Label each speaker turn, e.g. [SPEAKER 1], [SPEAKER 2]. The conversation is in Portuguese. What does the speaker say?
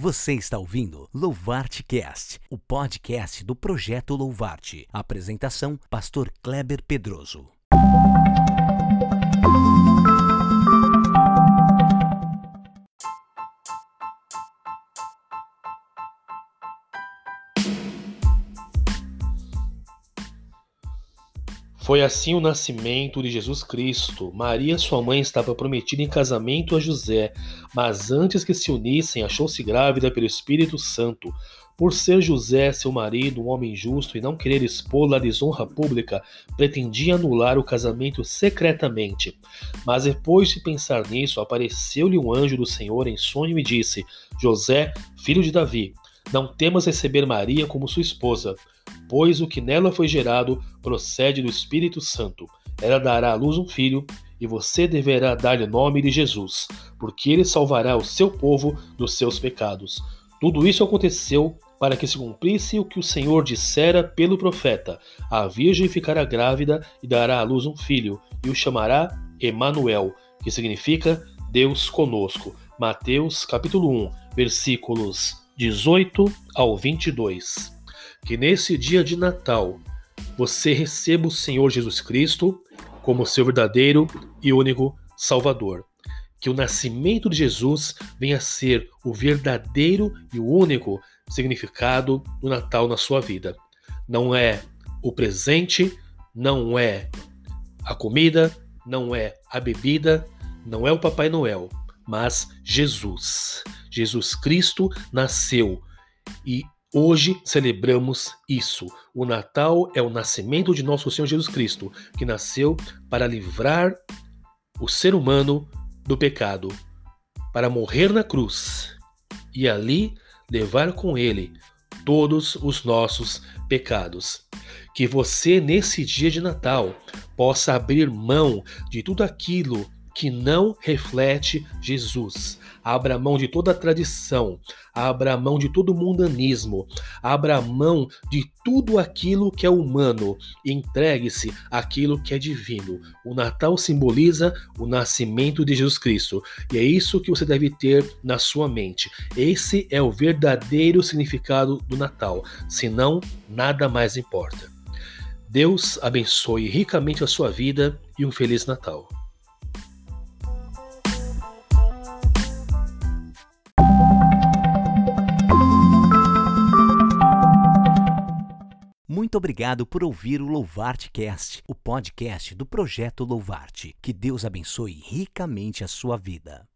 [SPEAKER 1] Você está ouvindo Louvarte Cast, o podcast do projeto Louvarte. Apresentação: Pastor Kleber Pedroso.
[SPEAKER 2] Foi assim o nascimento de Jesus Cristo. Maria, sua mãe, estava prometida em casamento a José, mas antes que se unissem, achou-se grávida pelo Espírito Santo. Por ser José, seu marido, um homem justo e não querer expô-la à desonra pública, pretendia anular o casamento secretamente. Mas depois de pensar nisso, apareceu-lhe um anjo do Senhor em sonho e disse: José, filho de Davi, não temas receber Maria como sua esposa pois o que nela foi gerado procede do Espírito Santo. Ela dará à luz um filho, e você deverá dar-lhe o nome de Jesus, porque ele salvará o seu povo dos seus pecados. Tudo isso aconteceu para que se cumprisse o que o Senhor dissera pelo profeta: A virgem ficará grávida e dará à luz um filho, e o chamará Emanuel, que significa Deus conosco. Mateus capítulo 1, versículos 18 ao 22 que nesse dia de Natal você receba o Senhor Jesus Cristo como seu verdadeiro e único Salvador. Que o nascimento de Jesus venha a ser o verdadeiro e o único significado do Natal na sua vida. Não é o presente, não é a comida, não é a bebida, não é o Papai Noel, mas Jesus. Jesus Cristo nasceu e Hoje celebramos isso. O Natal é o nascimento de nosso Senhor Jesus Cristo, que nasceu para livrar o ser humano do pecado, para morrer na cruz e ali levar com ele todos os nossos pecados. Que você, nesse dia de Natal, possa abrir mão de tudo aquilo que não reflete Jesus. Abra mão de toda a tradição, abra mão de todo o mundanismo, abra mão de tudo aquilo que é humano entregue-se àquilo que é divino. O Natal simboliza o nascimento de Jesus Cristo e é isso que você deve ter na sua mente. Esse é o verdadeiro significado do Natal, senão nada mais importa. Deus abençoe ricamente a sua vida e um Feliz Natal.
[SPEAKER 1] Muito obrigado por ouvir o Louvarte Cast, o podcast do projeto Louvarte. Que Deus abençoe ricamente a sua vida.